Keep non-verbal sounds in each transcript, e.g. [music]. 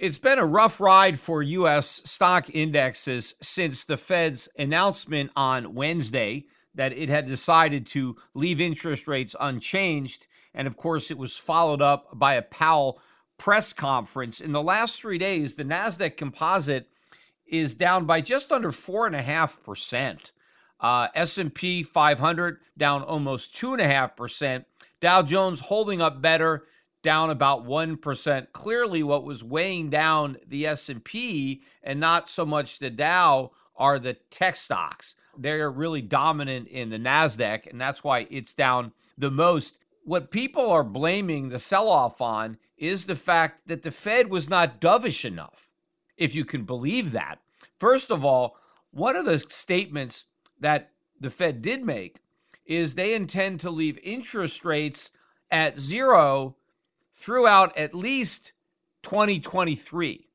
It's been a rough ride for U.S. stock indexes since the Fed's announcement on Wednesday that it had decided to leave interest rates unchanged. And of course, it was followed up by a Powell press conference. In the last three days, the NASDAQ composite is down by just under 4.5%. Uh, S&P 500 down almost 2.5%. Dow Jones holding up better down about 1%. Clearly what was weighing down the S&P and not so much the Dow are the tech stocks. They're really dominant in the Nasdaq and that's why it's down the most. What people are blaming the sell-off on is the fact that the Fed was not dovish enough. If you can believe that. First of all, one of the statements that the Fed did make is they intend to leave interest rates at zero throughout at least 2023.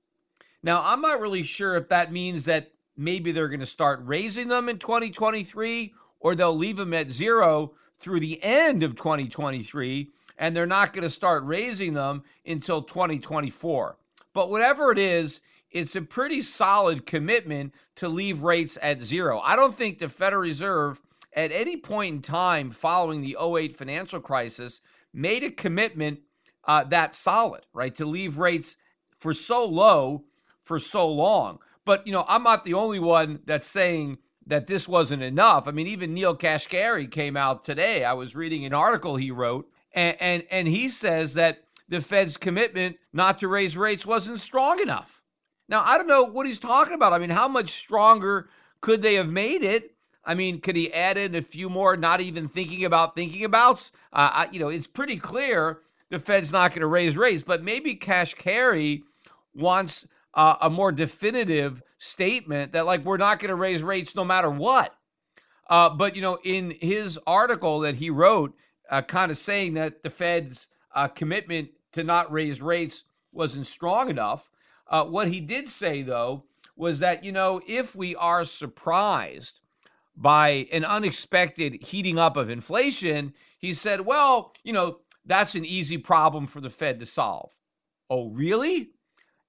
Now, I'm not really sure if that means that maybe they're going to start raising them in 2023 or they'll leave them at zero through the end of 2023 and they're not going to start raising them until 2024. But whatever it is, it's a pretty solid commitment to leave rates at zero. I don't think the Federal Reserve at any point in time following the 08 financial crisis made a commitment uh, that solid, right? To leave rates for so low for so long. But, you know, I'm not the only one that's saying that this wasn't enough. I mean, even Neel Kashkari came out today. I was reading an article he wrote, and, and, and he says that the Fed's commitment not to raise rates wasn't strong enough. Now, I don't know what he's talking about. I mean, how much stronger could they have made it? I mean, could he add in a few more, not even thinking about thinking abouts? Uh, I, you know, it's pretty clear the Fed's not going to raise rates, but maybe Kashkari wants uh, a more definitive statement that, like, we're not going to raise rates no matter what. Uh, but, you know, in his article that he wrote, uh, kind of saying that the Fed's uh, commitment to not raise rates wasn't strong enough. Uh, what he did say, though, was that, you know, if we are surprised by an unexpected heating up of inflation, he said, well, you know, that's an easy problem for the Fed to solve. Oh, really?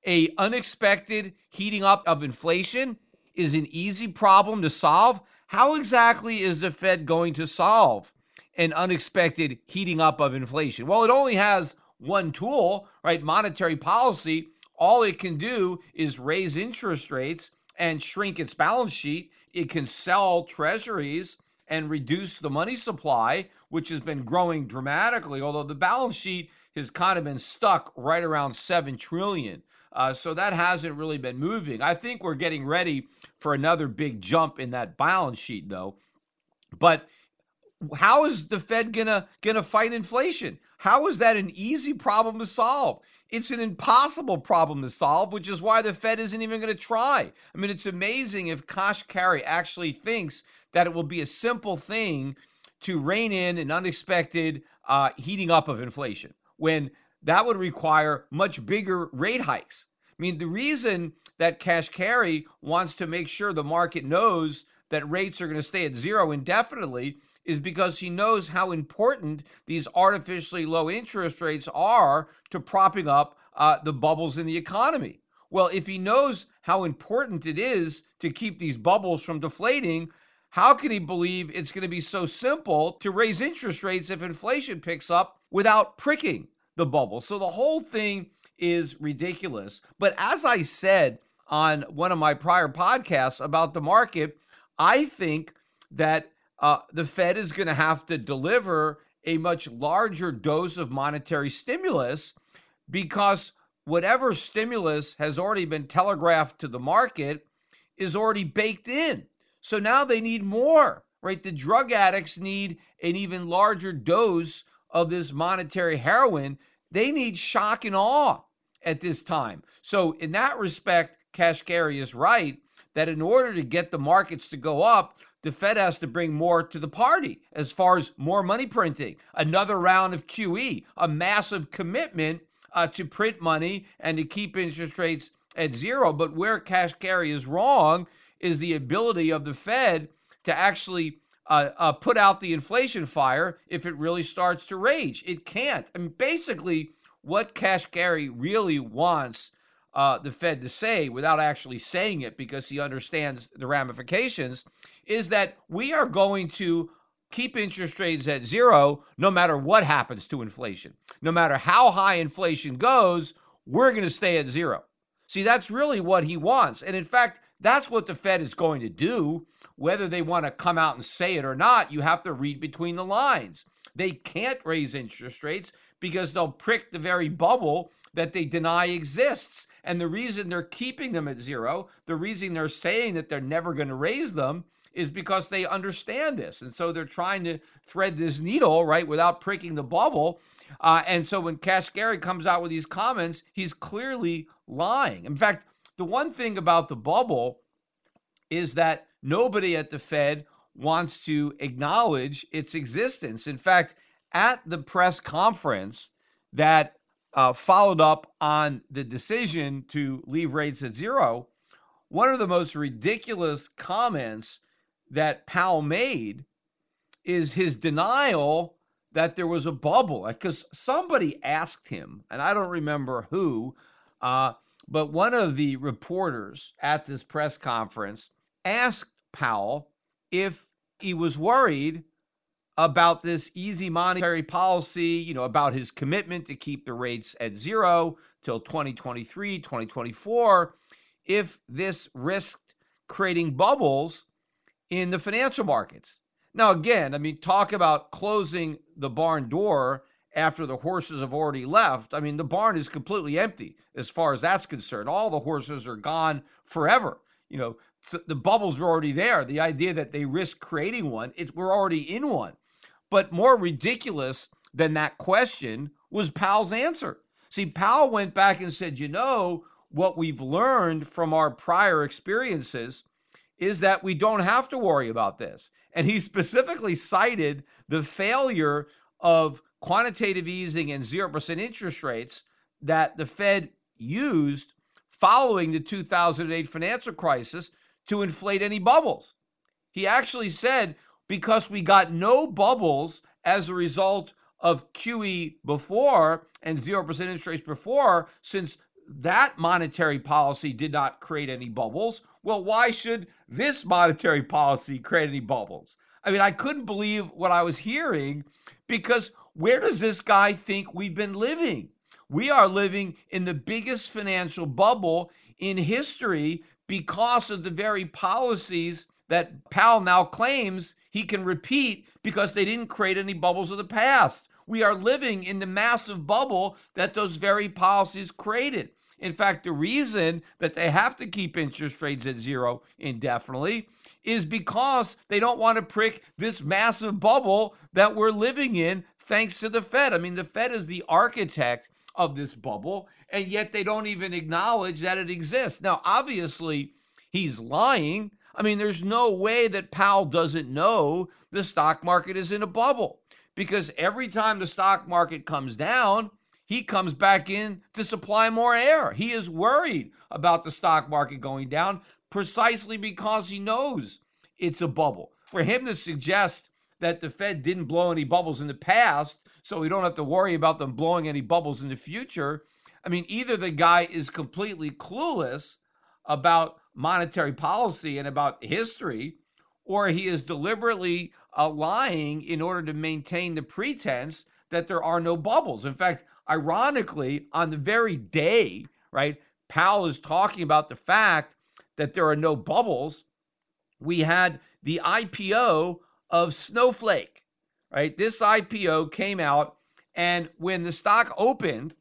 A unexpected heating up of inflation is an easy problem to solve? How exactly is the Fed going to solve an unexpected heating up of inflation? Well, it only has one tool, right? Monetary policy all it can do is raise interest rates and shrink its balance sheet. It can sell treasuries and reduce the money supply, which has been growing dramatically, although the balance sheet has kind of been stuck right around 7 trillion. Uh, so that hasn't really been moving. I think we're getting ready for another big jump in that balance sheet, though. But how is the Fed gonna gonna fight inflation? How is that an easy problem to solve? It's an impossible problem to solve, which is why the Fed isn't even going to try. I mean, it's amazing if Kashkari actually thinks that it will be a simple thing to rein in an unexpected uh, heating up of inflation when that would require much bigger rate hikes. I mean, the reason that Kashkari wants to make sure the market knows that rates are going to stay at zero indefinitely is because he knows how important these artificially low interest rates are to propping up uh, the bubbles in the economy. Well, if he knows how important it is to keep these bubbles from deflating, how can he believe it's going to be so simple to raise interest rates if inflation picks up without pricking the bubble? So the whole thing is ridiculous. But as I said on one of my prior podcasts about the market, I think that uh, the Fed is going to have to deliver a much larger dose of monetary stimulus because whatever stimulus has already been telegraphed to the market is already baked in. So now they need more, right? The drug addicts need an even larger dose of this monetary heroin. They need shock and awe at this time. So, in that respect, Kashkari is right that in order to get the markets to go up, the Fed has to bring more to the party as far as more money printing, another round of QE, a massive commitment uh, to print money and to keep interest rates at zero. But where Kashkari is wrong is the ability of the Fed to actually uh, uh, put out the inflation fire if it really starts to rage. It can't. Mean, basically, what Kashkari really wants uh, the Fed to say without actually saying it because he understands the ramifications is that we are going to keep interest rates at zero no matter what happens to inflation. No matter how high inflation goes, we're going to stay at zero. See, that's really what he wants. And in fact, that's what the Fed is going to do. Whether they want to come out and say it or not, you have to read between the lines. They can't raise interest rates because they'll prick the very bubble that they deny exists. And the reason they're keeping them at zero, the reason they're saying that they're never going to raise them, is because they understand this. And so they're trying to thread this needle, right, without pricking the bubble. Uh, and so when Kashkari comes out with these comments, he's clearly lying. In fact, the one thing about the bubble is that nobody at the Fed wants to acknowledge its existence. In fact, at the press conference that uh, followed up on the decision to leave rates at zero, one of the most ridiculous comments that Powell made is his denial that there was a bubble. Because somebody asked him, and I don't remember who, uh, but one of the reporters at this press conference asked Powell if he was worried about this easy monetary policy, you know, about his commitment to keep the rates at zero till 2023, 2024, if this risked creating bubbles in the financial markets. Now, again, I mean, talk about closing the barn door after the horses have already left. I mean, the barn is completely empty as far as that's concerned. All the horses are gone forever. You know, the bubbles are already there. The idea that they risk creating one, it, we're already in one. But more ridiculous than that question was Powell's answer. See, Powell went back and said, you know, what we've learned from our prior experiences is that we don't have to worry about this. And he [laughs] specifically cited the failure of quantitative easing and 0% interest rates that the Fed used following the 2008 financial crisis to inflate any bubbles. He actually said because we got no bubbles as a result of QE before and 0% interest rates before, since that monetary policy did not create any bubbles, well, why should this monetary policy create any bubbles? I mean, I couldn't believe what I was hearing because where does this guy think we've been living? We are living in the biggest financial bubble in history because of the very policies that Powell now claims he can repeat because they didn't create any bubbles of the past. We are living in the massive bubble that those very policies created. In fact, the reason that they have to keep interest rates at zero indefinitely is because they don't want to prick this massive bubble that we're living in thanks to the Fed. I mean, the Fed is the architect of this bubble, and yet they don't even acknowledge that it exists. Now, obviously, he's lying. I mean, there's no way that Powell doesn't know the stock market is in a bubble because every time the stock market comes down, he comes back in to supply more air. He is worried about the stock market going down precisely because he knows it's a bubble. For him to suggest that the Fed didn't blow any bubbles in the past, so we don't have to worry about them blowing any bubbles in the future. I mean, either the guy is completely clueless about monetary policy and about history, or he is deliberately uh, lying in order to maintain the pretense that there are no bubbles. In fact, ironically, on the very day, right, Powell is talking about the fact that there are no bubbles. We had the IPO of Snowflake, right? This IPO came out, and when the stock opened,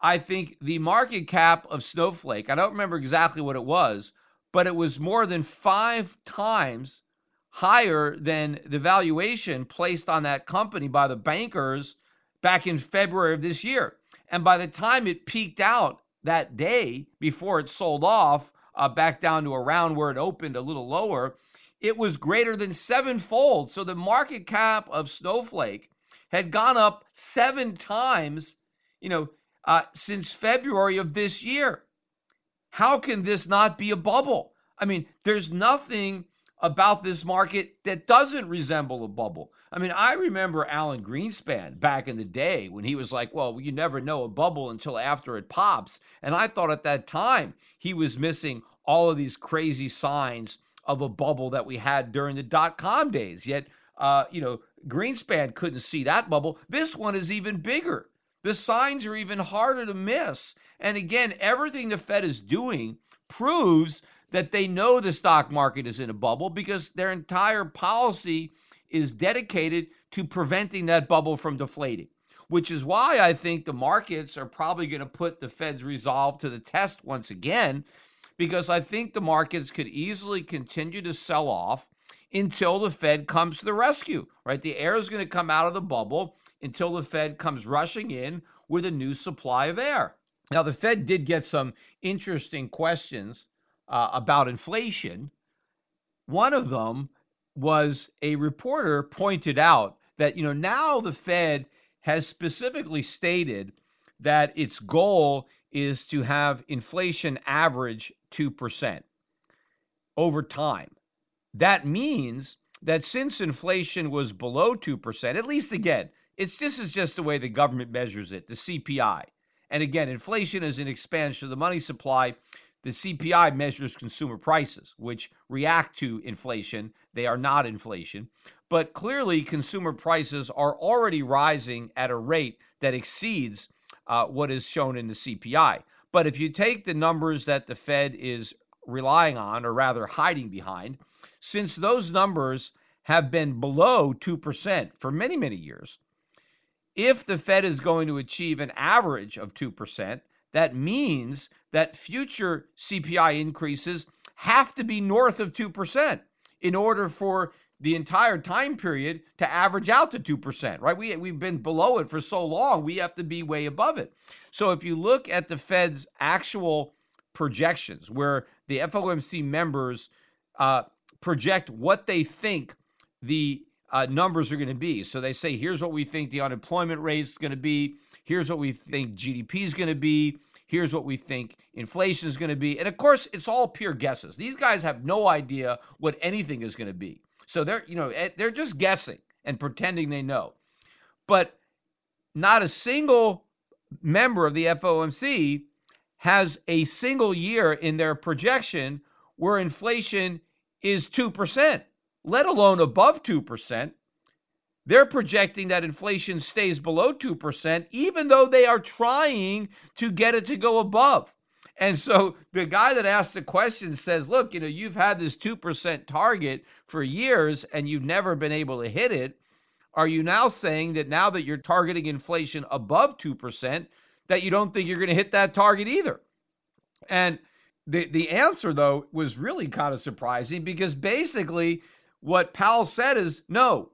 I think the market cap of Snowflake, I don't remember exactly what it was, but it was more than five times higher than the valuation placed on that company by the bankers back in February of this year. And by the time it peaked out that day before it sold off uh, back down to around where it opened a little lower, it was greater than sevenfold. So the market cap of Snowflake had gone up seven times, you know, uh, since February of this year. How can this not be a bubble? I mean, there's nothing about this market that doesn't resemble a bubble. I mean, I remember Alan Greenspan back in the day when he was like, well, you never know a bubble until after it pops. And I thought at that time he was missing all of these crazy signs of a bubble that we had during the dot com days. Yet, uh, you know, Greenspan couldn't see that bubble. This one is even bigger. The signs are even harder to miss. And again, everything the Fed is doing proves that they know the stock market is in a bubble because their entire policy is dedicated to preventing that bubble from deflating. Which is why I think the markets are probably going to put the Fed's resolve to the test once again because I think the markets could easily continue to sell off until the Fed comes to the rescue, right? The air is going to come out of the bubble until the Fed comes rushing in with a new supply of air. Now, the Fed did get some interesting questions uh, about inflation. One of them was a reporter pointed out that, you know, now the Fed has specifically stated that its goal is to have inflation average 2% over time. That means that since inflation was below 2%, at least again, it's this is just the way the government measures it, the CPI. And again, inflation is an expansion of the money supply. The CPI measures consumer prices, which react to inflation. They are not inflation. But clearly, consumer prices are already rising at a rate that exceeds uh, what is shown in the CPI. But if you take the numbers that the Fed is relying on, or rather hiding behind, since those numbers have been below 2% for many, many years, if the Fed is going to achieve an average of 2%, that means that future CPI increases have to be north of 2% in order for the entire time period to average out to 2%, right? We, we've been below it for so long, we have to be way above it. So if you look at the Fed's actual projections, where the FOMC members uh, project what they think the uh, numbers are going to be. So they say, here's what we think the unemployment rate is going to be. Here's what we think GDP is going to be. Here's what we think inflation is going to be. And of course, it's all pure guesses. These guys have no idea what anything is going to be. So they're, you know, eh, they're just guessing and pretending they know. But not a single member of the FOMC has a single year in their projection where inflation is 2%, let alone above 2%. They're projecting that inflation stays below 2%, even though they are trying to get it to go above. And so the guy that asked the question says, Look, you know, you've had this 2% target for years and you've never been able to hit it. Are you now saying that now that you're targeting inflation above 2%, that you don't think you're going to hit that target either? And the the answer though was really kind of surprising because basically what Powell said is no,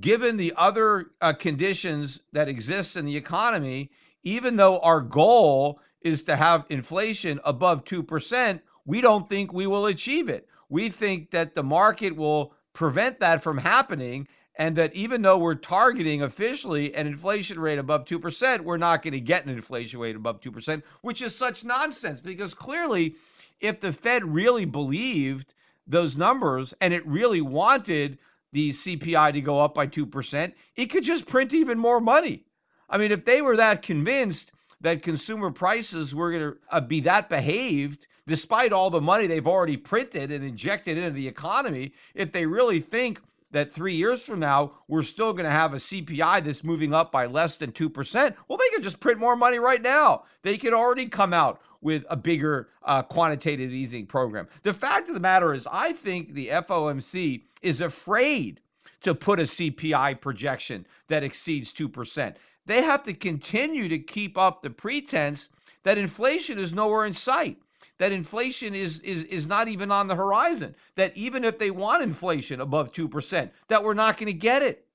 given the other uh, conditions that exist in the economy, even though our goal is to have inflation above 2%, we don't think we will achieve it. We think that the market will prevent that from happening and that even though we're targeting officially an inflation rate above 2%, we're not going to get an inflation rate above 2%, which is such nonsense because clearly, if the Fed really believed those numbers and it really wanted the CPI to go up by 2%, it could just print even more money. I mean, if they were that convinced that consumer prices were going to uh, be that behaved, despite all the money they've already printed and injected into the economy, if they really think that three years from now, we're still going to have a CPI that's moving up by less than 2%, well, they could just print more money right now. They could already come out with a bigger uh, quantitative easing program. The fact of the matter is, I think the FOMC is afraid to put a CPI projection that exceeds 2%. They have to continue to keep up the pretense that inflation is nowhere in sight that inflation is, is, is not even on the horizon, that even if they want inflation above 2%, that we're not going to get it.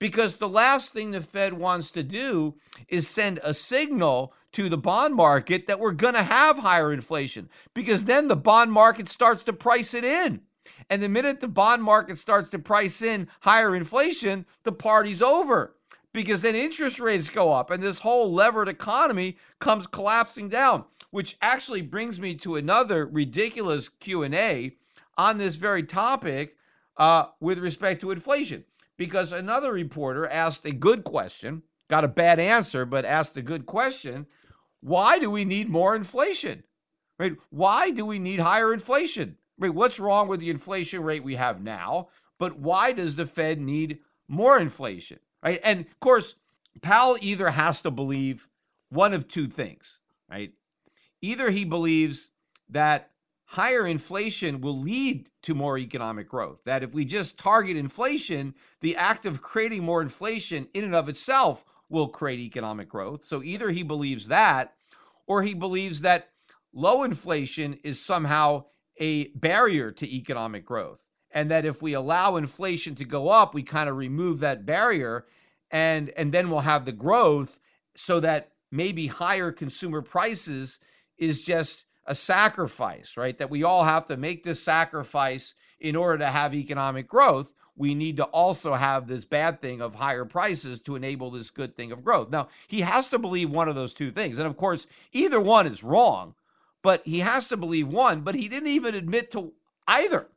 Because the last thing the Fed wants to do is send a signal to the bond market that we're going to have higher inflation, because then the bond market starts to price it in. And the minute the bond market starts to price in higher inflation, the party's over because then interest rates go up and this whole levered economy comes collapsing down which actually brings me to another ridiculous Q&A on this very topic uh, with respect to inflation. Because another reporter asked a good question, got a bad answer, but asked a good question. Why do we need more inflation? Right? Why do we need higher inflation? Right? What's wrong with the inflation rate we have now? But why does the Fed need more inflation? Right? And of course, Powell either has to believe one of two things, right? Either he believes that higher inflation will lead to more economic growth, that if we just target inflation, the act of creating more inflation in and of itself will create economic growth. So either he believes that, or he believes that low inflation is somehow a barrier to economic growth. And that if we allow inflation to go up, we kind of remove that barrier and and then we'll have the growth so that maybe higher consumer prices is just a sacrifice, right? That we all have to make this sacrifice in order to have economic growth. We need to also have this bad thing of higher prices to enable this good thing of growth. Now, he has to believe one of those two things. And of course, either one is wrong, but he has to believe one, but he didn't even admit to either.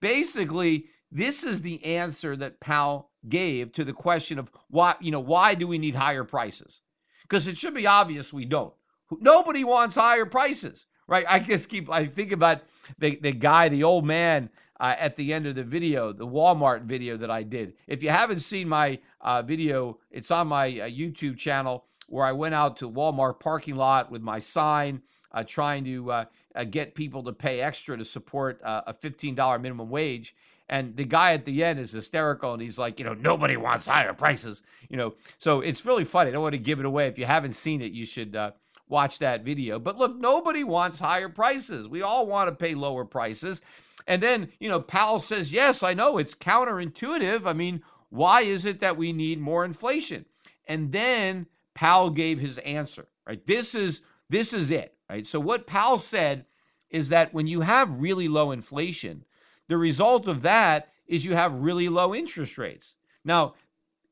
Basically, this is the answer that Powell gave to the question of why, you know, why do we need higher prices? Because it should be obvious we don't. Nobody wants higher prices, right? I just keep, I think about the, the guy, the old man uh, at the end of the video, the Walmart video that I did. If you haven't seen my uh, video, it's on my uh, YouTube channel where I went out to Walmart parking lot with my sign, uh, trying to uh, uh, get people to pay extra to support a $15 minimum wage. And the guy at the end is hysterical, and he's like, you know, nobody wants higher prices, you know. So it's really funny. I don't want to give it away. If you haven't seen it, you should uh, watch that video. But look, nobody wants higher prices. We all want to pay lower prices. And then, you know, Powell says, yes, I know it's counterintuitive. I mean, why is it that we need more inflation? And then Powell gave his answer, right? This is this is it, right? So what Powell said is that when you have really low inflation, the result of that is you have really low interest rates. Now,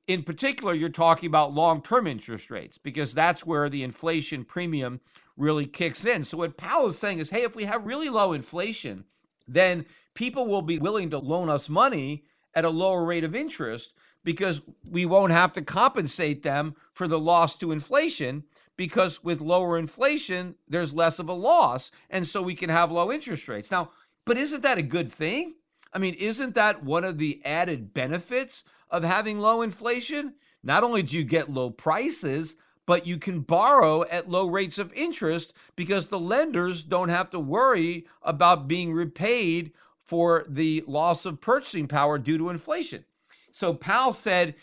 in particular, you're talking about long term interest rates because that's where the inflation premium really kicks in. So, what Powell is saying is hey, if we have really low inflation, then people will be willing to loan us money at a lower rate of interest because we won't have to compensate them for the loss to inflation because with lower inflation, there's less of a loss. And so we can have low interest rates. Now, but isn't that a good thing? I mean, isn't that one of the added benefits of having low inflation? Not only do you get low prices, but you can borrow at low rates of interest because the lenders don't have to worry about being repaid for the loss of purchasing power due to inflation. So Powell said,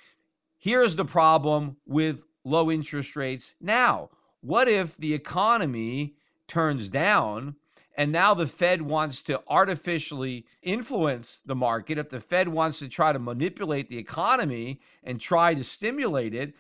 here's the problem with low interest rates now. What if the economy turns down, and now the Fed wants to artificially influence the market, if the Fed wants to try to manipulate the economy and try to stimulate it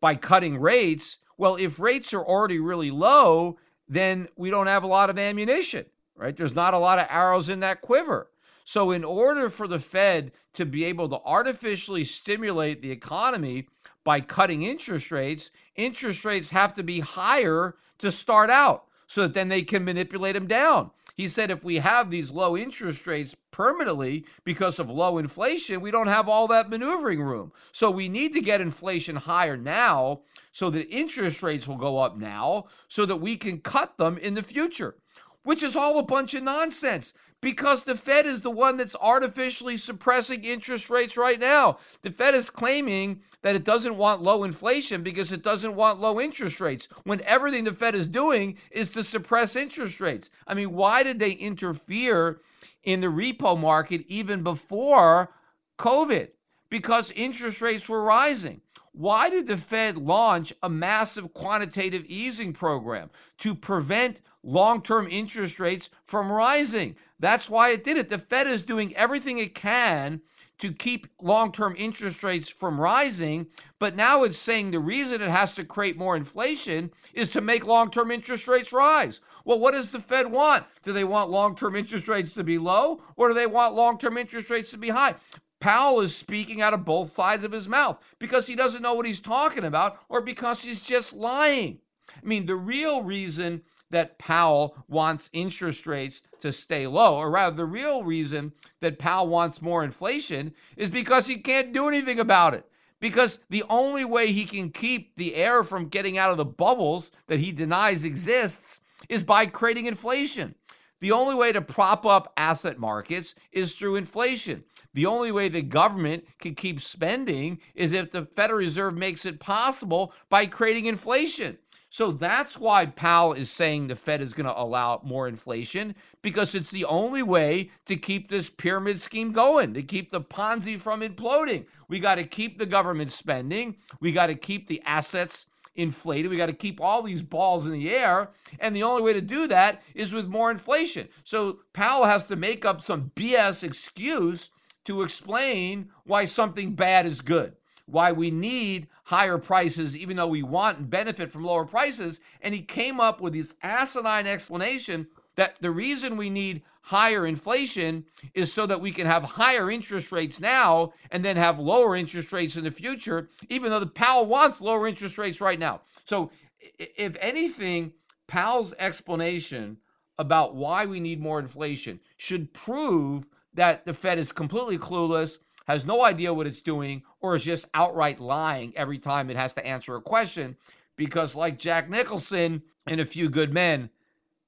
by cutting rates, well, if rates are already really low, then we don't have a lot of ammunition, right? There's not a lot of arrows in that quiver. So, in order for the Fed to be able to artificially stimulate the economy by cutting interest rates, interest rates have to be higher to start out so that then they can manipulate them down. He said if we have these low interest rates permanently because of low inflation, we don't have all that maneuvering room. So we need to get inflation higher now so that interest rates will go up now so that we can cut them in the future, which is all a bunch of nonsense because the Fed is the one that's artificially suppressing interest rates right now. The Fed is claiming that it doesn't want low inflation because it doesn't want low interest rates when everything the Fed is doing is to suppress interest rates. I mean, why did they interfere in the repo market even before COVID? Because interest rates were rising. Why did the Fed launch a massive quantitative easing program? To prevent long term interest rates from rising. That's why it did it. The Fed is doing everything it can to keep long term interest rates from rising, but now it's saying the reason it has to create more inflation is to make long term interest rates rise. Well, what does the Fed want? Do they want long term interest rates to be low or do they want long term interest rates to be high? Powell is speaking out of both sides of his mouth because he doesn't know what he's talking about or because he's just lying. I mean, the real reason that Powell wants interest rates to stay low, or rather, the real reason that Powell wants more inflation is because he can't do anything about it. Because the only way he can keep the air from getting out of the bubbles that he denies exists is by creating inflation. The only way to prop up asset markets is through inflation. The only way the government can keep spending is if the Federal Reserve makes it possible by creating inflation. So that's why Powell is saying the Fed is going to allow more inflation because it's the only way to keep this pyramid scheme going, to keep the Ponzi from imploding. We got to keep the government spending, we got to keep the assets inflated. We got to keep all these balls in the air. And the only way to do that is with more inflation. So Powell has to make up some BS excuse to explain why something bad is good why we need higher prices, even though we want and benefit from lower prices. And he came up with this asinine explanation that the reason we need higher inflation is so that we can have higher interest rates now and then have lower interest rates in the future, even though the Powell wants lower interest rates right now. So, if anything, Powell's explanation about why we need more inflation should prove that the Fed is completely clueless has no idea what it's doing, or is just outright lying every time it has to answer a question. Because, like Jack Nicholson and a few good men,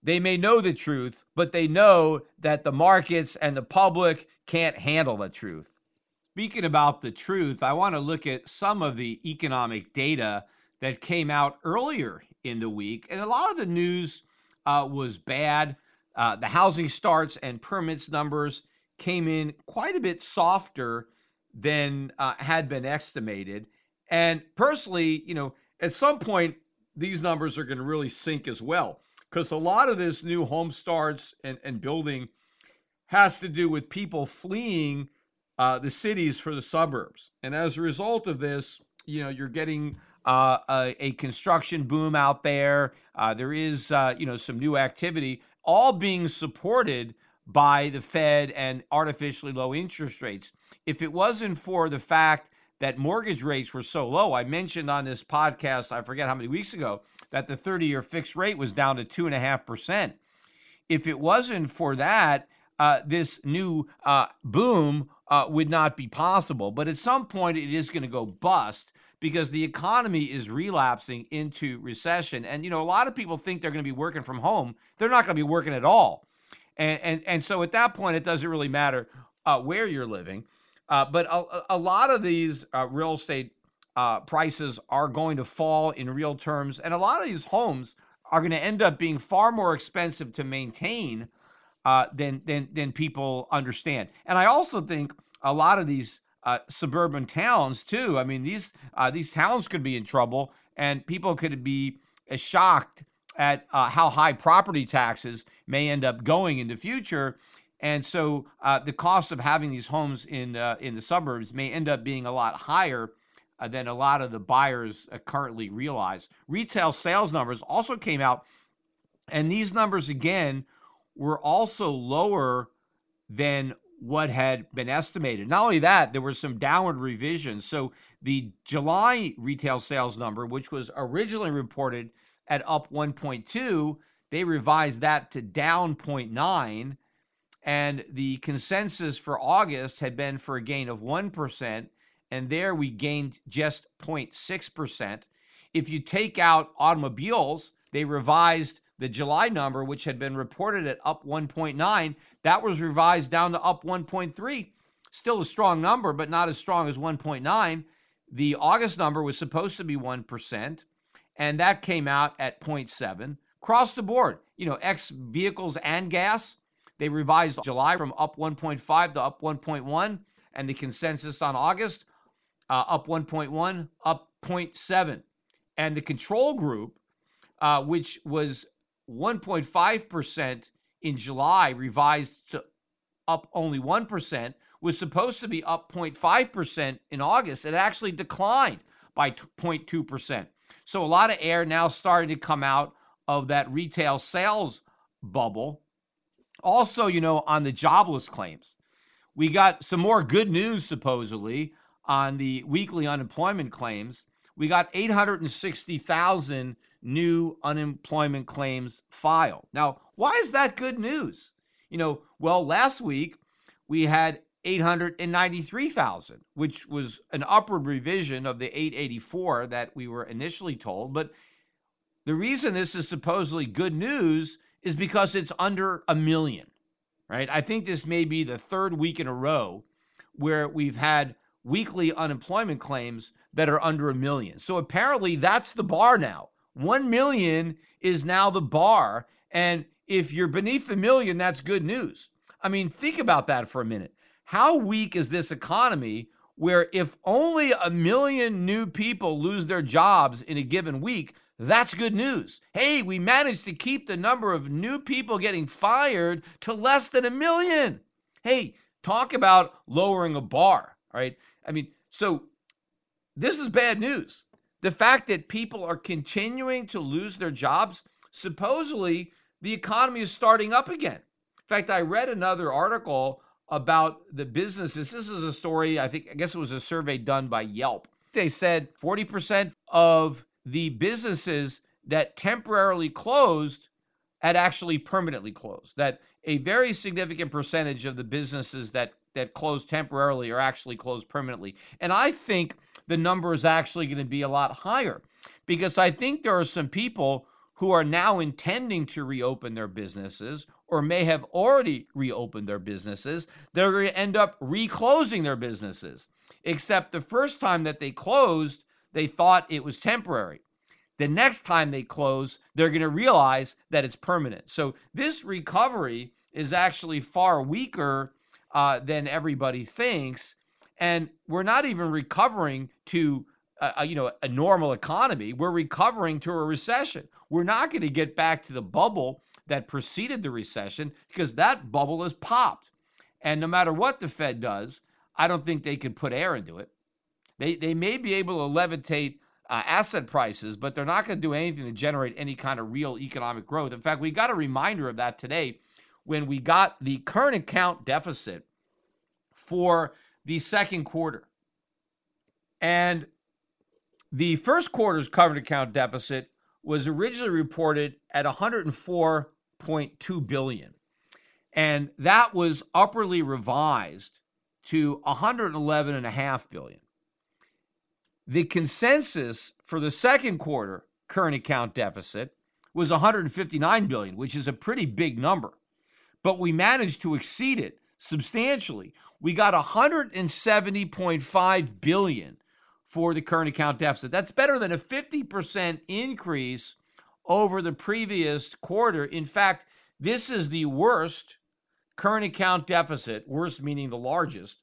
they may know the truth, but they know that the markets and the public can't handle the truth. Speaking about the truth, I want to look at some of the economic data that came out earlier in the week. And a lot of the news uh, was bad. Uh, the housing starts and permits numbers came in quite a bit softer than uh, had been estimated. And personally, you know, at some point, these numbers are going to really sink as well because a lot of this new home starts and, and building has to do with people fleeing uh, the cities for the suburbs. And as a result of this, you know, you're getting uh, a, a, construction boom out there. Uh, there is, uh, you know, some new activity, all being supported by the Fed and artificially low interest rates. If it wasn't for the fact that mortgage rates were so low, I mentioned on this podcast, I forget how many weeks ago, that the 30 year fixed rate was down to 2.5%. If it wasn't for that, uh, this new uh, boom uh, would not be possible. But at some point, it is going to go bust because the economy is relapsing into recession. And, you know, a lot of people think they're going to be working from home. They're not going to be working at all. And, and, and so at that point, it doesn't really matter uh, where you're living. Uh, but a, a, lot of these uh, real estate uh, prices are going to fall in real terms. And a lot of these homes are going to end up being far more expensive to maintain uh, than, than, than people understand. And I also think a lot of these uh, suburban towns, too, I mean, these, these towns could be in trouble and people could be shocked at uh, how high property taxes may end up going in the future. And so uh, the cost of having these homes in uh, in the suburbs may end up being a lot higher uh, than a lot of the buyers uh, currently realize. Retail sales numbers also came out, and these numbers again were also lower than what had been estimated. Not only that, there were some downward revisions. So the July retail sales number, which was originally reported at up 1.2, they revised that to down 0.9. And the consensus for August had been for a gain of 1%. And there we gained just 0.6%. If you take out automobiles, they revised the July number, which had been reported at up 1.9, that was revised down to up 1.3. Still a strong number, but not as strong as 1.9. The August number was supposed to be 1%, and that came out at 0.7. Across the board, you know, X vehicles and gas, they revised July from up 1.5 to up 1.1, and the consensus on August, uh, up 1.1, up 0.7. And the control group, uh, which was 1.5% in July, revised to up only 1%, was supposed to be up 0.5% in August. It actually declined by 0.2%. So a lot of air now starting to come out of that retail sales bubble. Also, you know, on the jobless claims, we got some more good news supposedly on the weekly unemployment claims. We got 860,000 new unemployment claims filed. Now, why is that good news? You know, well, last week we had 893,000, which was an upward revision of the 884 that we were initially told. But the reason this is supposedly good news is because it's under a million, right? I think this may be the third week in a row where we've had weekly unemployment claims that are under a million. So apparently that's the bar now. 1 million is now the bar. And if you're beneath the million, that's good news. I mean, think about that for a minute. How weak is this economy where if only a million new people lose their jobs in a given week, that's good news. Hey, we managed to keep the number of new people getting fired to less than a million. Hey, talk about lowering a bar, right? I mean, so this is bad news. The fact that people are continuing to lose their jobs, supposedly the economy is starting up again. In fact, I read another article about the businesses. This is a story, I think, I guess it was a survey done by Yelp. They said 40% of the businesses that temporarily closed had actually permanently closed. That a very significant percentage of the businesses that that closed temporarily are actually closed permanently. And I think the number is actually going to be a lot higher because I think there are some people who are now intending to reopen their businesses or may have already reopened their businesses. They're going to end up reclosing their businesses. Except the first time that they closed, they thought it was temporary. The next time they close, they're going to realize that it's permanent. So this recovery is actually far weaker uh, than everybody thinks and we're not even recovering to a, you know a normal economy. We're recovering to a recession. We're not going to get back to the bubble that preceded the recession because that bubble has popped. And no matter what the Fed does, I don't think they can put air into it. They they may be able to levitate uh, asset prices, but they're not going to do anything to generate any kind of real economic growth. In fact, we got a reminder of that today when we got the current account deficit for the second quarter. And the first quarter's current account deficit was originally reported at 104.2 billion. And that was upwardly revised to 111.5 billion. The consensus for the second quarter current account deficit was 159 billion, which is a pretty big number. But we managed to exceed it substantially. We got 170.5 billion for the current account deficit. That's better than a 50% increase over the previous quarter. In fact, this is the worst current account deficit, worst meaning the largest,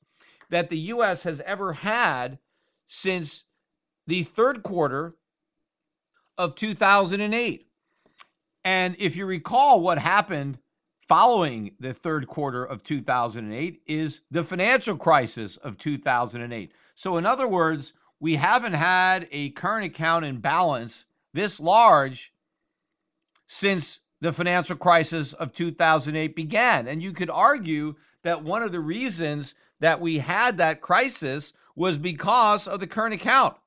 that the US has ever had since the third quarter of 2008. And if you recall what happened following the third quarter of 2008 is the financial crisis of 2008. So, in other words, we haven't had a current account imbalance this large since the financial crisis of 2008 began. And you could argue that one of the reasons that we had that crisis was because of the current account.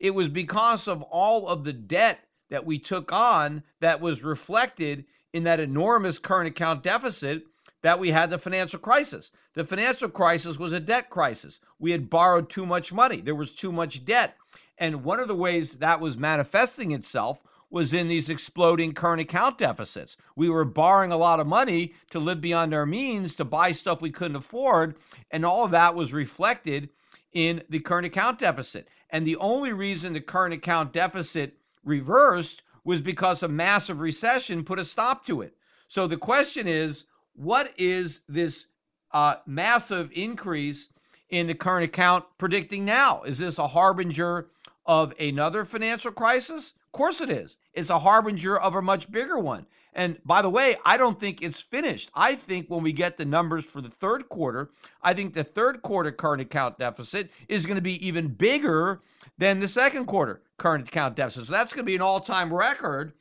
It was because of all of the debt that we took on that was reflected in that enormous current account deficit that we had the financial crisis. The financial crisis was a debt crisis. We had borrowed too much money, there was too much debt. And one of the ways that was manifesting itself was in these exploding current account deficits. We were borrowing a lot of money to live beyond our means to buy stuff we couldn't afford. And all of that was reflected in the current account deficit. And the only reason the current account deficit reversed was because a massive recession put a stop to it. So the question is what is this uh, massive increase in the current account predicting now? Is this a harbinger of another financial crisis? Course it is. It's a harbinger of a much bigger one. And by the way, I don't think it's finished. I think when we get the numbers for the third quarter, I think the third quarter current account deficit is going to be even bigger than the second quarter current account deficit. So that's going to be an all time record.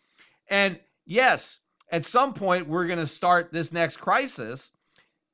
And yes, at some point, we're going to start this next crisis.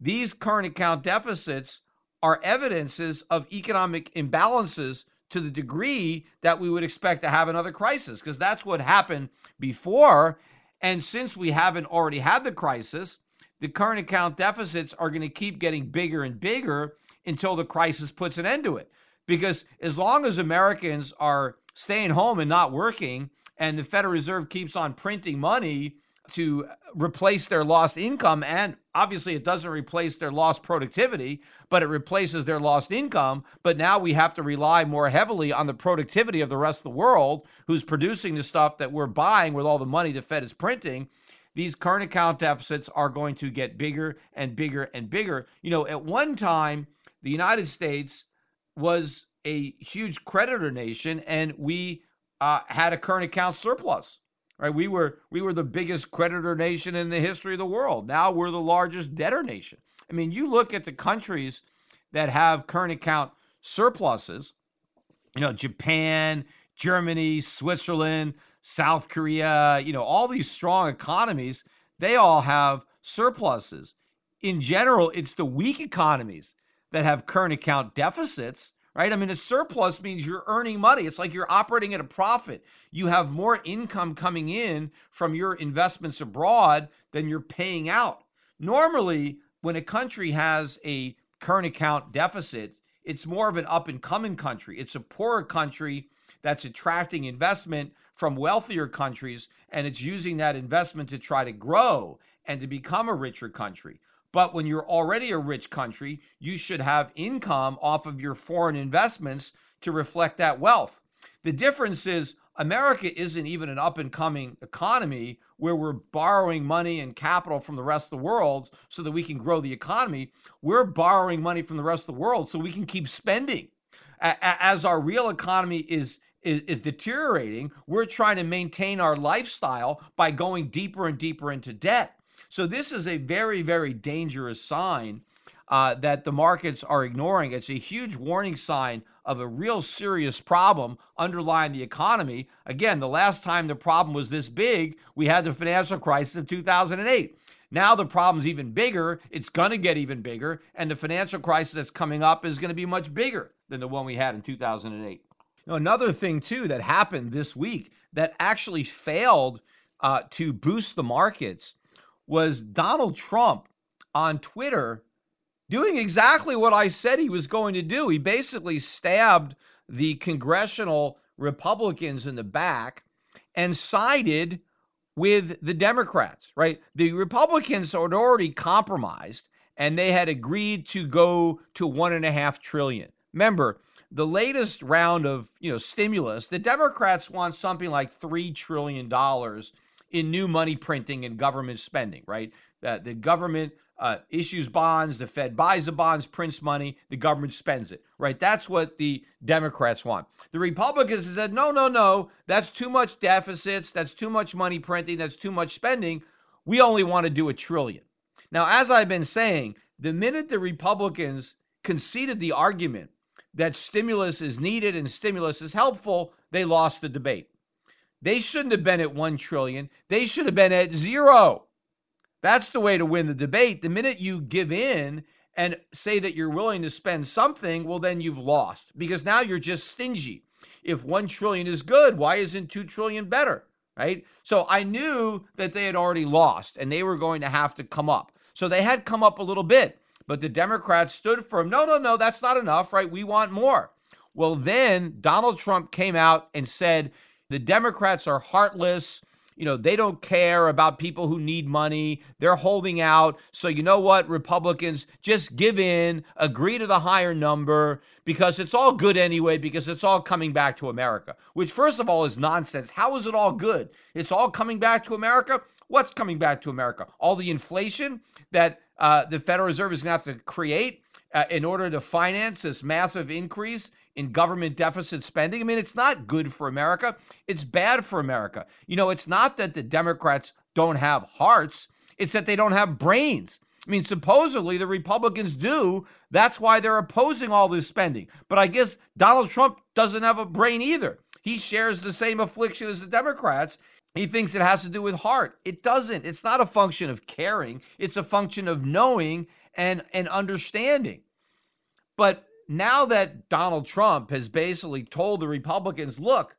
These current account deficits are evidences of economic imbalances to the degree that we would expect to have another crisis, because that's what happened before. And since we haven't already had the crisis, the current account deficits are going to keep getting bigger and bigger until the crisis puts an end to it. Because as long as Americans are staying home and not working, and the Federal Reserve keeps on printing money to replace their lost income. And obviously, it doesn't replace their lost productivity, but it replaces their lost income. But now we have to rely more heavily on the productivity of the rest of the world who's producing the stuff that we're buying with all the money the Fed is printing. These current account deficits are going to get bigger and bigger and bigger. You know, at one time, the United States was a huge creditor nation and we uh, had a current account surplus Right? We were we were the biggest creditor nation in the history of the world. Now we're the largest debtor nation. I mean, you look at the countries that have current account surpluses, you know, Japan, Germany, Switzerland, South Korea, you know, all these strong economies, they all have surpluses. In general, it's the weak economies that have current account deficits right? I mean, a surplus means you're earning money. It's like you're operating at a profit. You have more income coming in from your investments abroad than you're paying out. Normally, when a country has a current account deficit, it's more of an up and coming country. It's a poorer country that's attracting investment from wealthier countries, and it's using that investment to try to grow and to become a richer country. But when you're already a rich country, you should have income off of your foreign investments to reflect that wealth. The difference is America isn't even an up and coming economy where we're borrowing money and capital from the rest of the world so that we can grow the economy. We're borrowing money from the rest of the world so we can keep spending. As our real economy is is, deteriorating, we're trying to maintain our lifestyle by going deeper and deeper into debt. So this is a very, very dangerous sign uh, that the markets are ignoring. It's a huge warning sign of a real serious problem underlying the economy. Again, the last time the problem was this big, we had the financial crisis of 2008. Now the problem's even bigger. It's going to get even bigger. And the financial crisis that's coming up is going to be much bigger than the one we had in 2008. Now, another thing, too, that happened this week that actually failed uh, to boost the markets was Donald Trump on Twitter doing exactly what I said he was going to do. He basically stabbed the congressional Republicans in the back and sided with the Democrats, right? The Republicans had already compromised and they had agreed to go to one and a half trillion. Remember, the latest round of you know stimulus, the Democrats want something like three trillion dollars in new money printing and government spending, right? The government uh, issues bonds, the Fed buys the bonds, prints money, the government spends it, right? That's what the Democrats want. The Republicans said, no, no, no, that's too much deficits, that's too much money printing, that's too much spending. We only want to do a trillion. Now, as I've been saying, the minute the Republicans conceded the argument that stimulus is needed and stimulus is helpful, they lost the debate. They shouldn't have been at 1 trillion. They should have been at 0. That's the way to win the debate. The minute you give in and say that you're willing to spend something, well then you've lost because now you're just stingy. If 1 trillion is good, why isn't 2 trillion better? Right? So I knew that they had already lost and they were going to have to come up. So they had come up a little bit, but the Democrats stood firm. No, no, no, that's not enough, right? We want more. Well, then Donald Trump came out and said the Democrats are heartless you know, they don't care about people who need money. They're holding out. So, you know what, Republicans, just give in, agree to the higher number because it's all good anyway, because it's all coming back to America, which, first of all, is nonsense. How is it all good? It's all coming back to America? What's coming back to America? All the inflation that uh, the Federal Reserve is going to have to create uh, in order to finance this massive increase in government deficit spending. I mean, it's not good for America. It's bad for America. You know, it's not that the Democrats don't have hearts, it's that they don't have brains. I mean, supposedly the Republicans do. That's why they're opposing all this spending. But I guess Donald Trump doesn't have a brain either. He shares the same affliction as the Democrats. He thinks it has to do with heart. It doesn't. It's not a function of caring, it's a function of knowing and, and understanding. But now that Donald Trump has basically told the Republicans, look,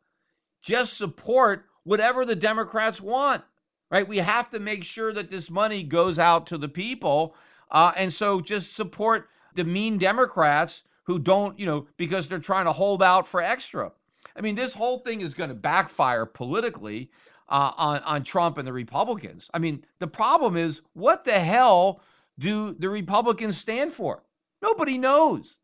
just support whatever the Democrats want, right? We have to make sure that this money goes out to the people. Uh, and so just support the mean Democrats who don't, you know, because they're trying to hold out for extra. I mean, this whole thing is going to backfire politically uh, on, on Trump and the Republicans. I mean, the problem is what the hell do the Republicans stand for? Nobody knows.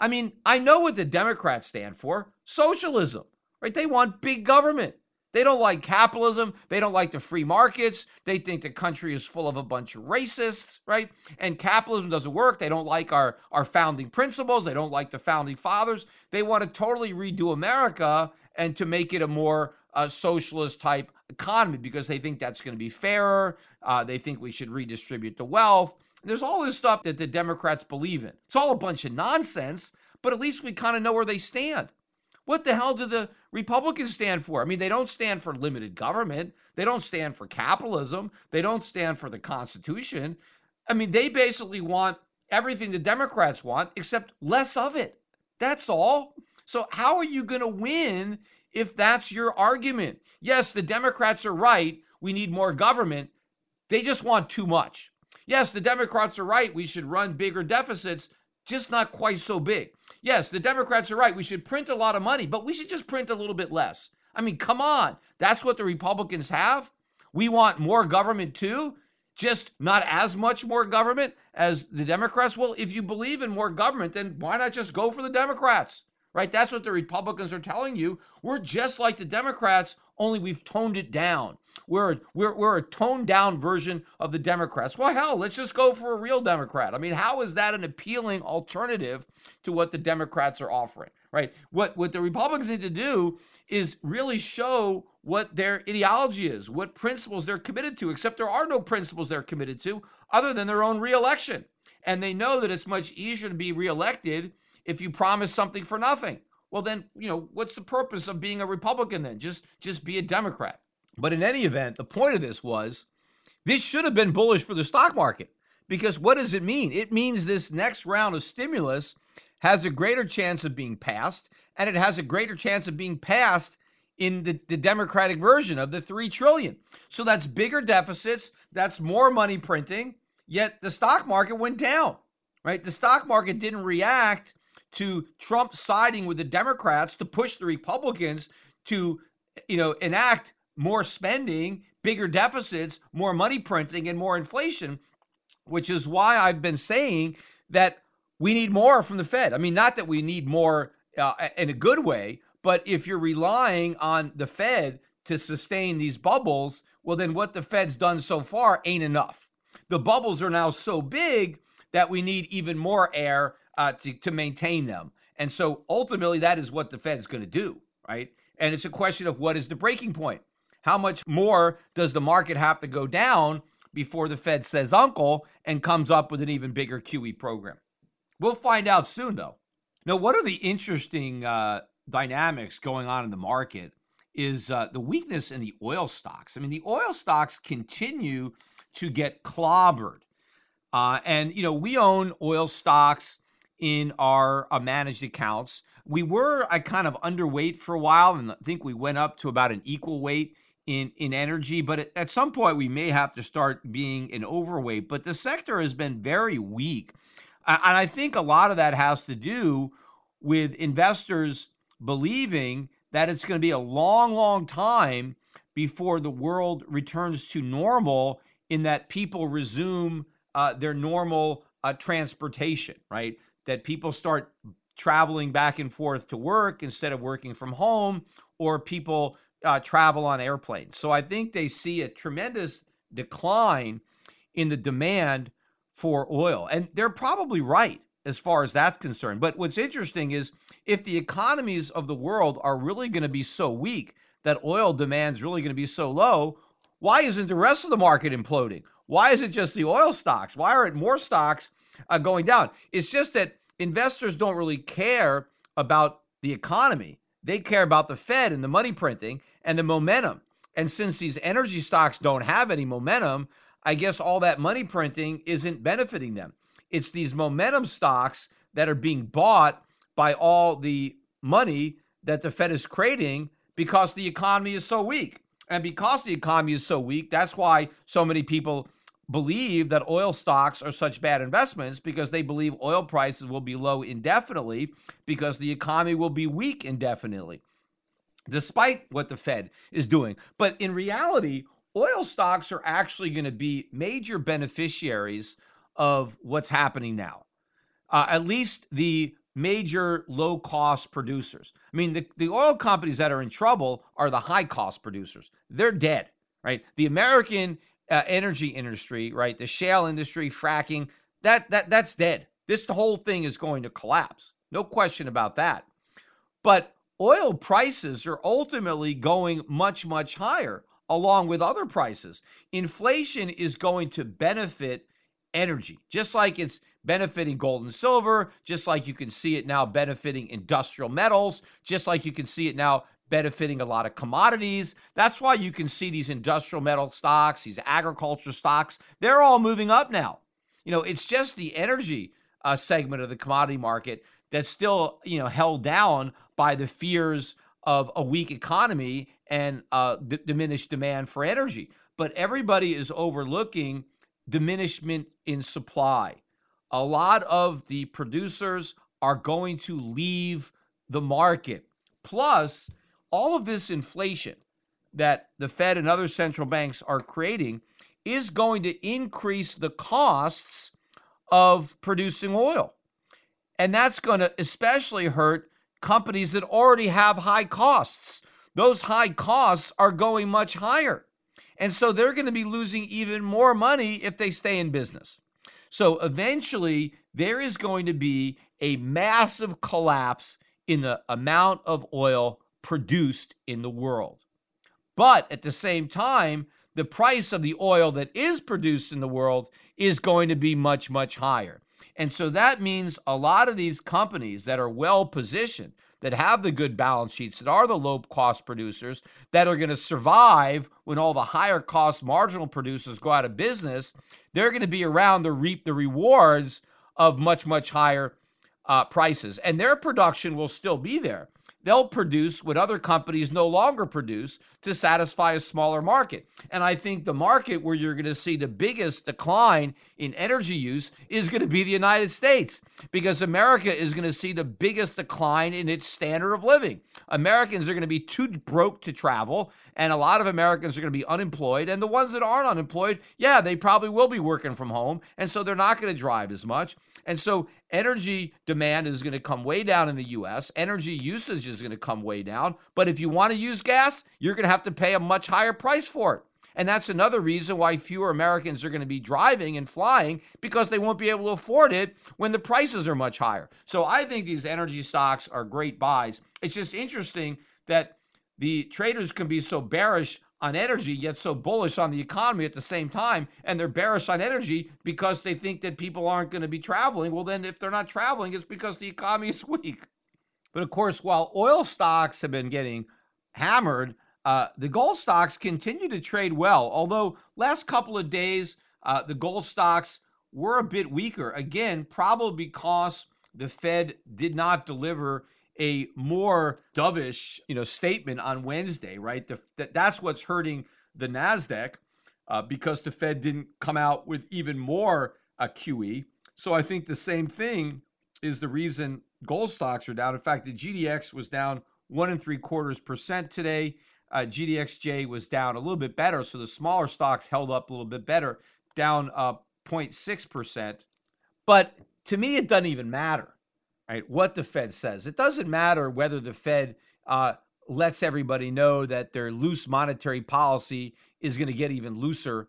I mean, I know what the Democrats stand for socialism, right? They want big government. They don't like capitalism. They don't like the free markets. They think the country is full of a bunch of racists, right? And capitalism doesn't work. They don't like our, our founding principles. They don't like the founding fathers. They want to totally redo America and to make it a more uh, socialist type economy because they think that's going to be fairer. Uh, they think we should redistribute the wealth. There's all this stuff that the Democrats believe in. It's all a bunch of nonsense, but at least we kind of know where they stand. What the hell do the Republicans stand for? I mean, they don't stand for limited government. They don't stand for capitalism. They don't stand for the Constitution. I mean, they basically want everything the Democrats want, except less of it. That's all. So, how are you going to win if that's your argument? Yes, the Democrats are right. We need more government. They just want too much. Yes, the Democrats are right. We should run bigger deficits, just not quite so big. Yes, the Democrats are right. We should print a lot of money, but we should just print a little bit less. I mean, come on. That's what the Republicans have. We want more government too, just not as much more government as the Democrats. Well, if you believe in more government, then why not just go for the Democrats? Right? That's what the Republicans are telling you. We're just like the Democrats, only we've toned it down. We're, we're, we're a toned down version of the Democrats. Well, hell, let's just go for a real Democrat. I mean, how is that an appealing alternative to what the Democrats are offering, right? What, what the Republicans need to do is really show what their ideology is, what principles they're committed to, except there are no principles they're committed to other than their own reelection. And they know that it's much easier to be reelected if you promise something for nothing. Well, then, you know, what's the purpose of being a Republican then? Just just be a Democrat. But in any event, the point of this was this should have been bullish for the stock market because what does it mean? It means this next round of stimulus has a greater chance of being passed, and it has a greater chance of being passed in the, the Democratic version of the three trillion. So that's bigger deficits, that's more money printing, yet the stock market went down. Right? The stock market didn't react to Trump siding with the Democrats to push the Republicans to, you know, enact more spending, bigger deficits, more money printing, and more inflation, which is why I've been saying that we need more from the Fed. I mean, not that we need more uh, in a good way, but if you're relying on the Fed to sustain these bubbles, well, then what the Fed's done so far ain't enough. the bubbles are now so big that we need even more air uh, to, to maintain them. And so ultimately, that is what the Fed is going to do, right? And it's a question of what is the breaking point? How much more does the market have to go down before the Fed says uncle and comes up with an even bigger QE program? We'll find out soon, though. Now, one of the interesting uh, dynamics going on in the market is uh, the weakness in the oil stocks. I mean, the oil stocks continue to get clobbered. Uh, and, you know, we own oil stocks in our uh, managed accounts. We were a kind of underweight for a while, and I think we went up to about an equal weight in, in energy. But at, at some point, we may have to start being an overweight. But the sector has been very weak. And I think a lot of that has to do with investors believing that it's going to be a long, long time before the world returns to normal in that people resume uh, their normal uh, transportation, right? That people start traveling back and forth to work instead of working from home, or people uh, travel on airplanes. So I think they see a tremendous decline in the demand for oil. And they're probably right as far as that's concerned. But what's interesting is if the economies of the world are really going to be so weak that oil demand is really going to be so low, why isn't the rest of the market imploding? Why is it just the oil stocks? Why aren't more stocks uh, going down? It's just that investors don't really care about the economy. They care about the Fed and the money printing and the momentum. And since these energy stocks don't have any momentum, I guess all that money printing isn't benefiting them. It's these momentum stocks that are being bought by all the money that the Fed is creating because the economy is so weak. And because the economy is so weak, that's why so many people believe that oil stocks are such bad investments because they believe oil prices will be low indefinitely because the economy will be weak indefinitely, despite what the Fed is doing. But in reality, oil stocks are actually going to be major beneficiaries of what's happening now. Uh, at least the major low cost producers. I mean, the, the oil companies that are in trouble are the high cost producers. They're dead, right? The American uh, energy industry, right? The shale industry, fracking, that that that's dead. This whole thing is going to collapse. No question about that. But oil prices are ultimately going much much higher along with other prices. Inflation is going to benefit energy, just like it's benefiting gold and silver, just like you can see it now benefiting industrial metals, just like you can see it now benefiting a lot of commodities. That's why you can see these industrial metal stocks, these agriculture stocks, they're all moving up now. You know, it's just the energy uh, segment of the commodity market that's still, you know, held down by the fears of a weak economy and uh, d- diminished demand for energy. But everybody is overlooking diminishment in supply. A lot of the producers are going to leave the market. Plus, all of this inflation that the Fed and other central banks are creating is going to increase the costs of producing oil. And that's going to especially hurt companies that already have high costs. Those high costs are going much higher. And so they're going to be losing even more money if they stay in business. So eventually, there is going to be a massive collapse in the amount of oil produced in the world. But at the same time, the price of the oil that is produced in the world is going to be much, much higher. And so that means a lot of these companies that are well positioned, that have the good balance sheets, that are the low cost producers, that are going to survive when all the higher cost marginal producers go out of business, they're going to be around to reap the rewards of much, much higher uh, prices. And their production will still be there they'll produce what other companies no longer produce to satisfy a smaller market. And I think the market where you're going to see the biggest decline in energy use is going to be the United States because America is going to see the biggest decline in its standard of living. Americans are going to be too broke to travel, and a lot of Americans are going to be unemployed. And the ones that aren't unemployed, yeah, they probably will be working from home, and so they're not going to drive as much. And so energy demand is going to come way down in the US. Energy usage is going to come way down. But if you want to use gas, you're going to have to pay a much higher price for it. And that's another reason why fewer Americans are going to be driving and flying because they won't be able to afford it when the prices are much higher. So I think these energy stocks are great buys. It's just interesting that the traders can be so bearish on energy, yet so bullish on the economy at the same time. And they're bearish on energy because they think that people aren't going to be traveling. Well, then if they're not traveling, it's because the economy is [laughs] weak. But of course, while oil stocks have been getting hammered, uh, the gold stocks continue to trade well. Although last couple of days, uh, the gold stocks were a bit weaker. Again, probably because the Fed did not deliver a more dovish, you know, statement on Wednesday. Right, the, that, that's what's hurting the Nasdaq uh, because the Fed didn't come out with even more uh, QE. So I think the same thing is the reason gold stocks are down. In fact, the GDX was down one and three quarters percent today. Uh, GDXJ was down a little bit better, so the smaller stocks held up a little bit better, down uh, 0.6%. But to me, it doesn't even matter, right? What the Fed says. It doesn't matter whether the Fed uh, lets everybody know that their loose monetary policy is going to get even looser.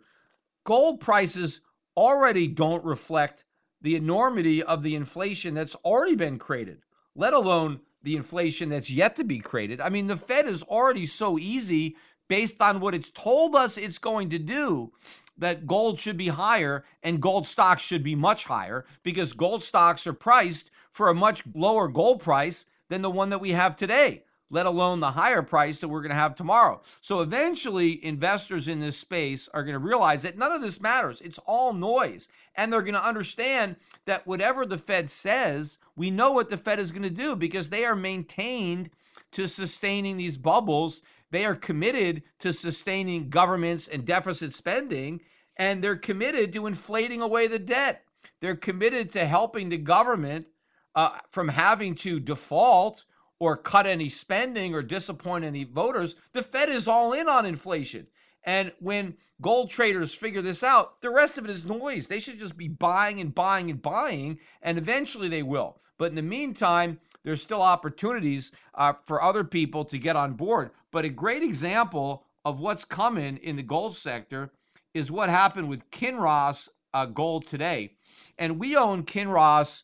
Gold prices already don't reflect the enormity of the inflation that's already been created, let alone the inflation that's yet to be created. I mean, the Fed is already so easy based on what it's told us it's going to do that gold should be higher and gold stocks should be much higher because gold stocks are priced for a much lower gold price than the one that we have today let alone the higher price that we're going to have tomorrow. So eventually, investors in this space are going to realize that none of this matters. It's all noise. And they're going to understand that whatever the Fed says, we know what the Fed is going to do because they are maintained to sustaining these bubbles. They are committed to sustaining governments and deficit spending, and they're committed to inflating away the debt. They're committed to helping the government uh, from having to default or cut any spending or disappoint any voters. The Fed is all in on inflation. And when gold traders figure this out, the rest of it is noise. They should just be buying and buying and buying, and eventually they will. But in the meantime, there's still opportunities uh, for other people to get on board. But a great example of what's coming in the gold sector is what happened with Kinross uh, Gold today. And we own Kinross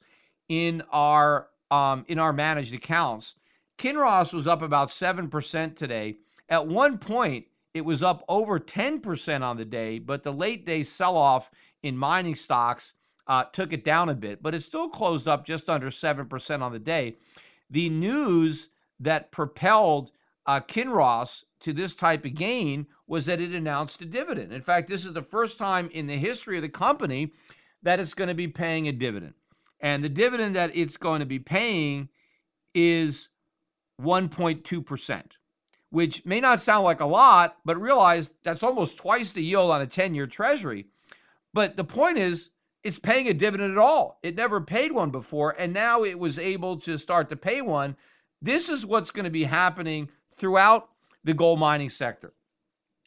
in our um, in our managed accounts. Kinross was up about 7% today. At one point, it was up over 10% on the day, but the late day sell off in mining stocks uh, took it down a bit, but it still closed up just under 7% on the day. The news that propelled uh, Kinross to this type of gain was that it announced a dividend. In fact, this is the first time in the history of the company that it's going to be paying a dividend. And the dividend that it's going to be paying is 1.2%, which may not sound like a lot, but realize that's almost twice the yield on a 10 year treasury. But the point is, it's paying a dividend at all. It never paid one before, and now it was able to start to pay one. This is what's going to be happening throughout the gold mining sector.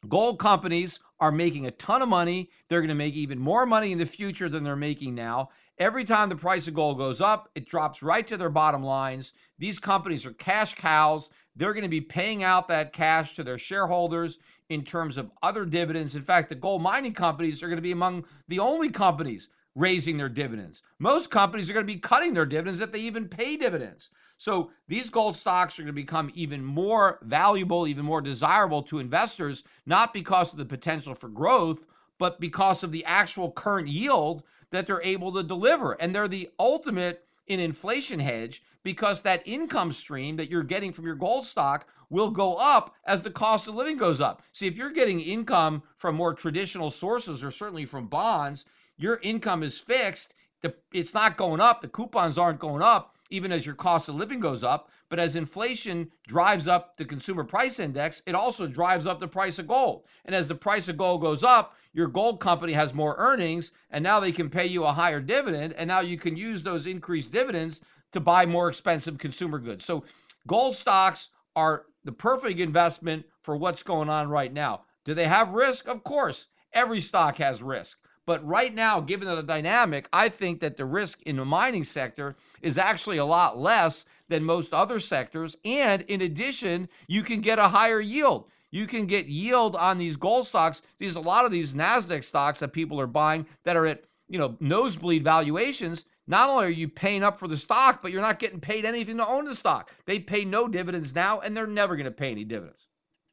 Gold companies are making a ton of money. They're going to make even more money in the future than they're making now. Every time the price of gold goes up, it drops right to their bottom lines. These companies are cash cows. They're going to be paying out that cash to their shareholders in terms of other dividends. In fact, the gold mining companies are going to be among the only companies raising their dividends. Most companies are going to be cutting their dividends if they even pay dividends. So these gold stocks are going to become even more valuable, even more desirable to investors, not because of the potential for growth, but because of the actual current yield that they're able to deliver. And they're the ultimate in inflation hedge because that income stream that you're getting from your gold stock will go up as the cost of living goes up. See, if you're getting income from more traditional sources or certainly from bonds, your income is fixed. It's not going up. The coupons aren't going up, even as your cost of living goes up. But as inflation drives up the consumer price index, it also drives up the price of gold. And as the price of gold goes up, your gold company has more earnings, and now they can pay you a higher dividend. And now you can use those increased dividends to buy more expensive consumer goods. So gold stocks are the perfect investment for what's going on right now. Do they have risk? Of course. Every stock has risk. But right now, given the dynamic, I think that the risk in the mining sector is actually a lot less than most other sectors. And in addition, you can get a higher yield. You can get yield on these gold stocks. These a lot of these Nasdaq stocks that people are buying that are at you know nosebleed valuations. Not only are you paying up for the stock, but you're not getting paid anything to own the stock. They pay no dividends now, and they're never going to pay any dividends.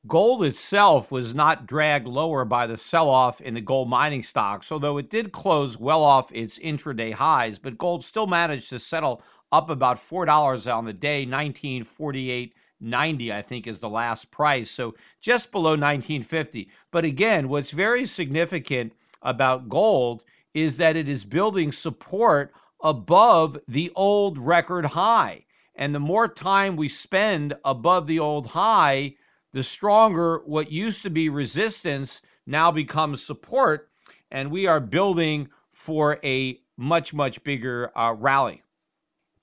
Gold itself was not dragged lower by the sell off in the gold mining stocks, although it did close well off its intraday highs, but gold still managed to settle up about $4 on the day, 1948.90 I think is the last price. So just below 1950. But again, what's very significant about gold is that it is building support above the old record high. And the more time we spend above the old high, the stronger what used to be resistance now becomes support. And we are building for a much, much bigger uh, rally.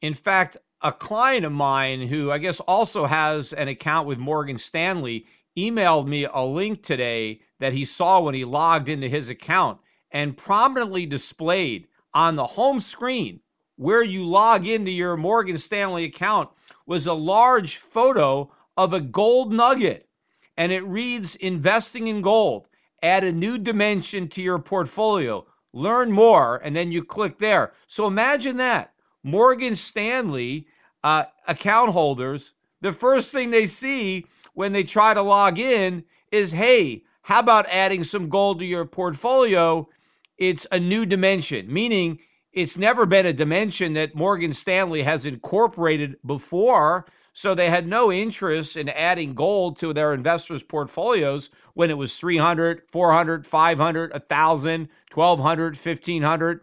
In fact, a client of mine who I guess also has an account with Morgan Stanley emailed me a link today that he saw when he logged into his account and prominently displayed on the home screen where you log into your Morgan Stanley account was a large photo of a gold nugget. And it reads Investing in gold. Add a new dimension to your portfolio. Learn more. And then you click there. So imagine that. Morgan Stanley uh, account holders, the first thing they see when they try to log in is hey, how about adding some gold to your portfolio? It's a new dimension, meaning it's never been a dimension that Morgan Stanley has incorporated before. So they had no interest in adding gold to their investors' portfolios when it was 300, 400, 500, 1,000, 1,200, 1,500.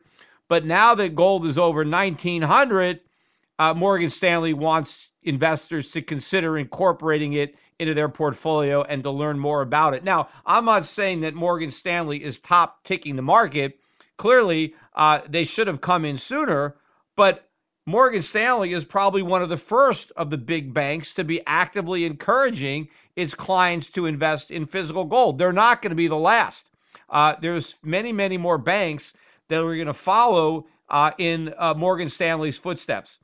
But now that gold is over 1,900, uh, Morgan Stanley wants investors to consider incorporating it into their portfolio and to learn more about it. Now, I'm not saying that Morgan Stanley is top ticking the market. Clearly, uh, they should have come in sooner, but Morgan Stanley is probably one of the first of the big banks to be actively encouraging its clients to invest in physical gold. They're not going to be the last. Uh, there's many, many more banks that we're going to follow uh, in uh, Morgan Stanley's footsteps.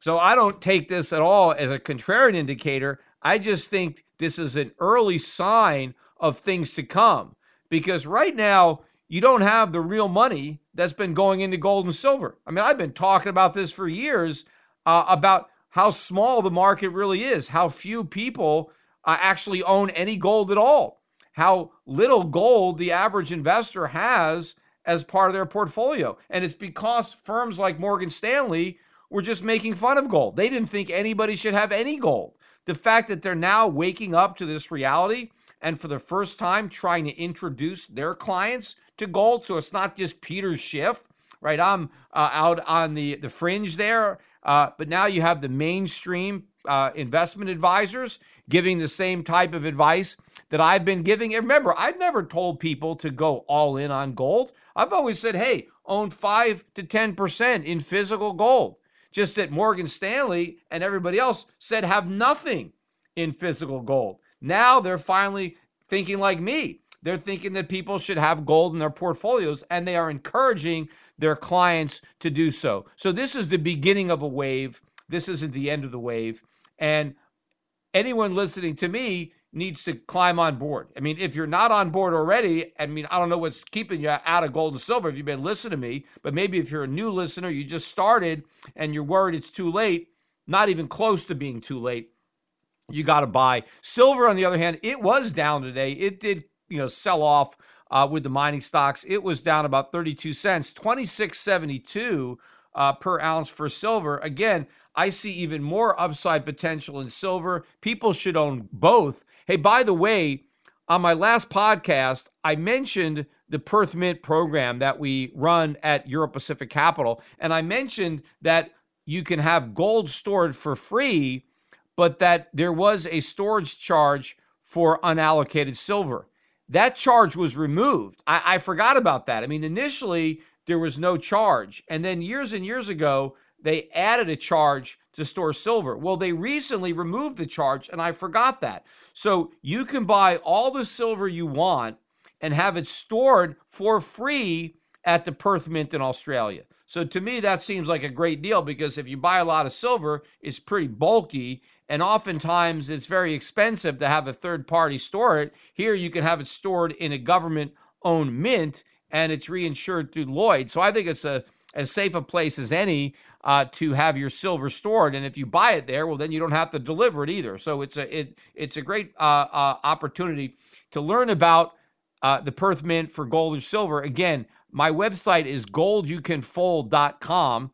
So I don't take this at all as a contrarian indicator. I just think this is an early sign of things to come because right now you don't have the real money that's been going into gold and silver. I mean, I've been talking about this for years uh, about how small the market really is, how few people uh, actually own any gold at all, how little gold the average investor has as part of their portfolio. And it's because firms like Morgan Stanley were just making fun of gold. They didn't think anybody should have any gold. The fact that they're now waking up to this reality and for the first time trying to introduce their clients to gold. So it's not just Peter Schiff, right? I'm uh, out on the, the fringe there. Uh, but now you have the mainstream uh, investment advisors giving the same type of advice that I've been giving. And remember, I've never told people to go all in on gold. I've always said, hey, own 5 to 10% in physical gold. Just that Morgan Stanley and everybody else said have nothing in physical gold. Now they're finally thinking like me. They're thinking that people should have gold in their portfolios and they are encouraging their clients to do so. So this is the beginning of a wave. This isn't the end of the wave. And anyone listening to me needs to climb on board. I mean, if you're not on board already, I mean, I don't know what's keeping you out of gold and silver if you've been listening to me, but maybe if you're a new listener, you just started and you're worried it's too late, not even close to being too late. You got to buy. Silver, on the other hand, it was down today. It did, you know, sell off uh, with the mining stocks. It was down about 32 cents, 26.72 uh, per ounce for silver. Again, I see even more upside potential in silver. People should own both. Hey, by the way, on my last podcast, I mentioned the Perth Mint program that we run at Euro Pacific Capital. And I mentioned that you can have gold stored for free, but that there was a storage charge for unallocated silver. That charge was removed. I, I forgot about that. I mean, initially, there was no charge. And then years and years ago, they added a charge to store silver. Well, they recently removed the charge, and I forgot that. So you can buy all the silver you want and have it stored for free at the Perth Mint in Australia. So to me, that seems like a great deal because if you buy a lot of silver, it's pretty bulky. And oftentimes it's very expensive to have a third party store it. Here you can have it stored in a government owned mint and it's reinsured through Lloyd. So I think it's a as safe a place as any uh, to have your silver stored. And if you buy it there, well, then you don't have to deliver it either. So it's a it it's a great uh, uh, opportunity to learn about uh, the Perth Mint for gold or silver. Again, my website is goldyoucanfold.com,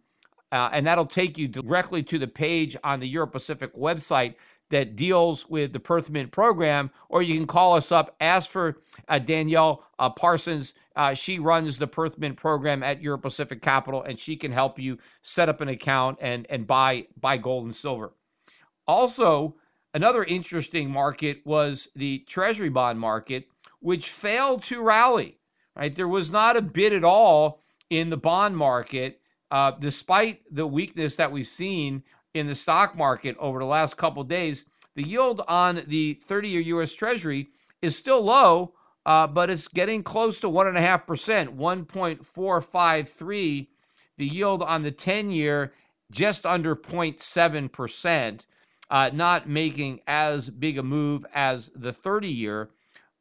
uh, and that'll take you directly to the page on the Euro Pacific website that deals with the Perth Mint program, or you can call us up, ask for uh, Danielle uh, Parsons. Uh, she runs the Perth Mint program at Euro Pacific Capital, and she can help you set up an account and, and buy, buy gold and silver. Also, another interesting market was the Treasury bond market, which failed to rally. Right, there was not a bid at all in the bond market, uh, despite the weakness that we've seen in the stock market over the last couple days, the yield on the 30 year US Treasury is still low, uh, but it's getting close to 1.5%, 1.453. The yield on the 10 year just under 0.7%, uh, not making as big a move as the 30 year.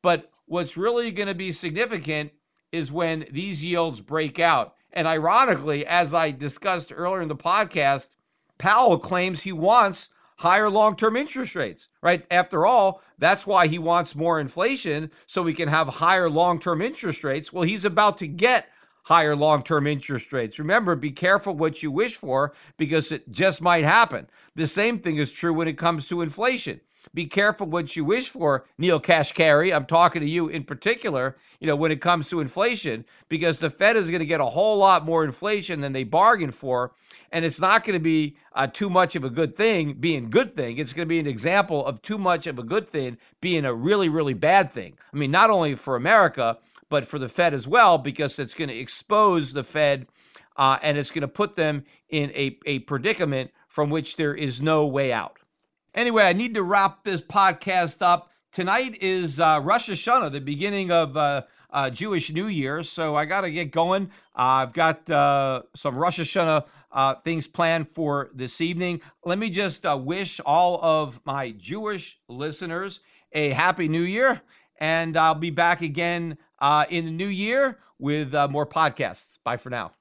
But what's really going to be significant is when these yields break out. And ironically, as I discussed earlier in the podcast, Powell claims he wants higher long term interest rates, right? After all, that's why he wants more inflation so we can have higher long term interest rates. Well, he's about to get higher long term interest rates. Remember, be careful what you wish for because it just might happen. The same thing is true when it comes to inflation be careful what you wish for, Neel Kashkari. I'm talking to you in particular, you know, when it comes to inflation, because the Fed is going to get a whole lot more inflation than they bargained for. And it's not going to be uh, too much of a good thing being good thing. It's going to be an example of too much of a good thing being a really, really bad thing. I mean, not only for America, but for the Fed as well, because it's going to expose the Fed uh, and it's going to put them in a, a predicament from which there is no way out. Anyway, I need to wrap this podcast up. Tonight is uh, Rosh Hashanah, the beginning of uh, uh, Jewish New Year. So I got to get going. I've got uh, some Rosh Hashanah uh, things planned for this evening. Let me just uh, wish all of my Jewish listeners a happy New Year. And I'll be back again uh, in the new year with more podcasts. Bye for now.